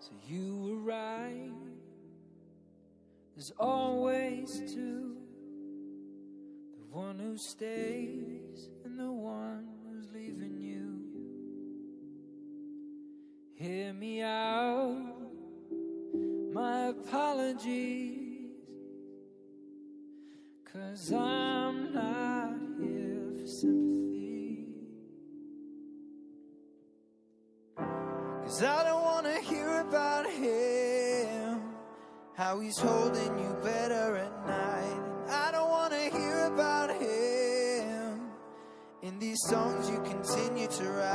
So you were right. There's always two the one who stays and the one who's leaving you. Hear me out, my apologies. Cause I'm not here for sympathy. Cause I don't wanna hear about him, how he's holding you better at night. I don't wanna hear about him in these songs you continue to write.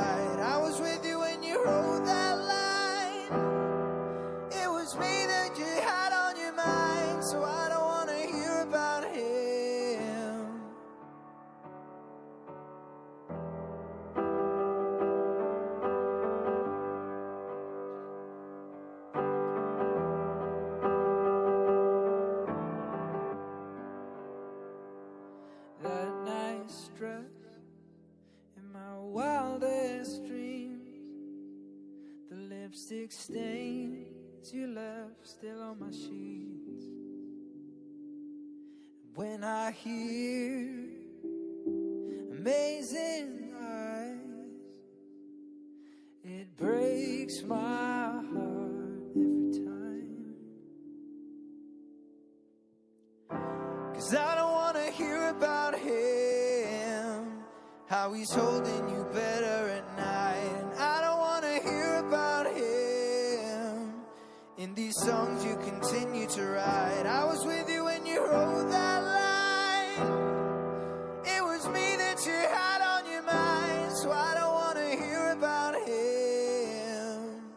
Lipstick stains you left still on my sheets. When I hear amazing eyes, it breaks my heart every time. Cause I don't wanna hear about him, how he's holding you better at songs you continue to write. I was with you when you wrote that line. It was me that you had on your mind, so I don't wanna hear about him.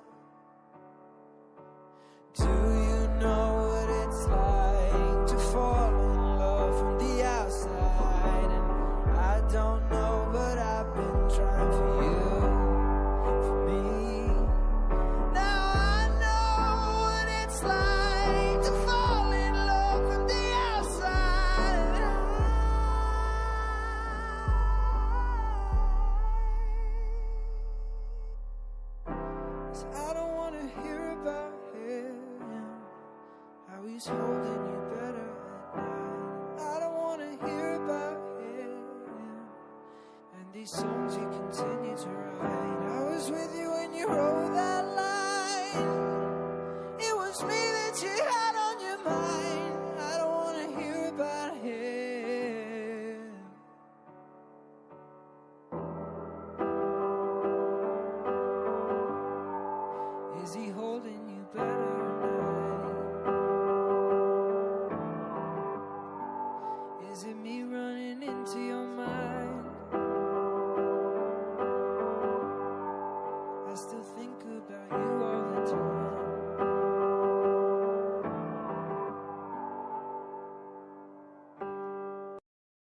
Do you know what it's like to fall in love from the outside? And I don't know, but I've been trying for you, So I don't wanna hear about him, how he's holding you better at night. I don't wanna hear about him, and these songs you continue to write.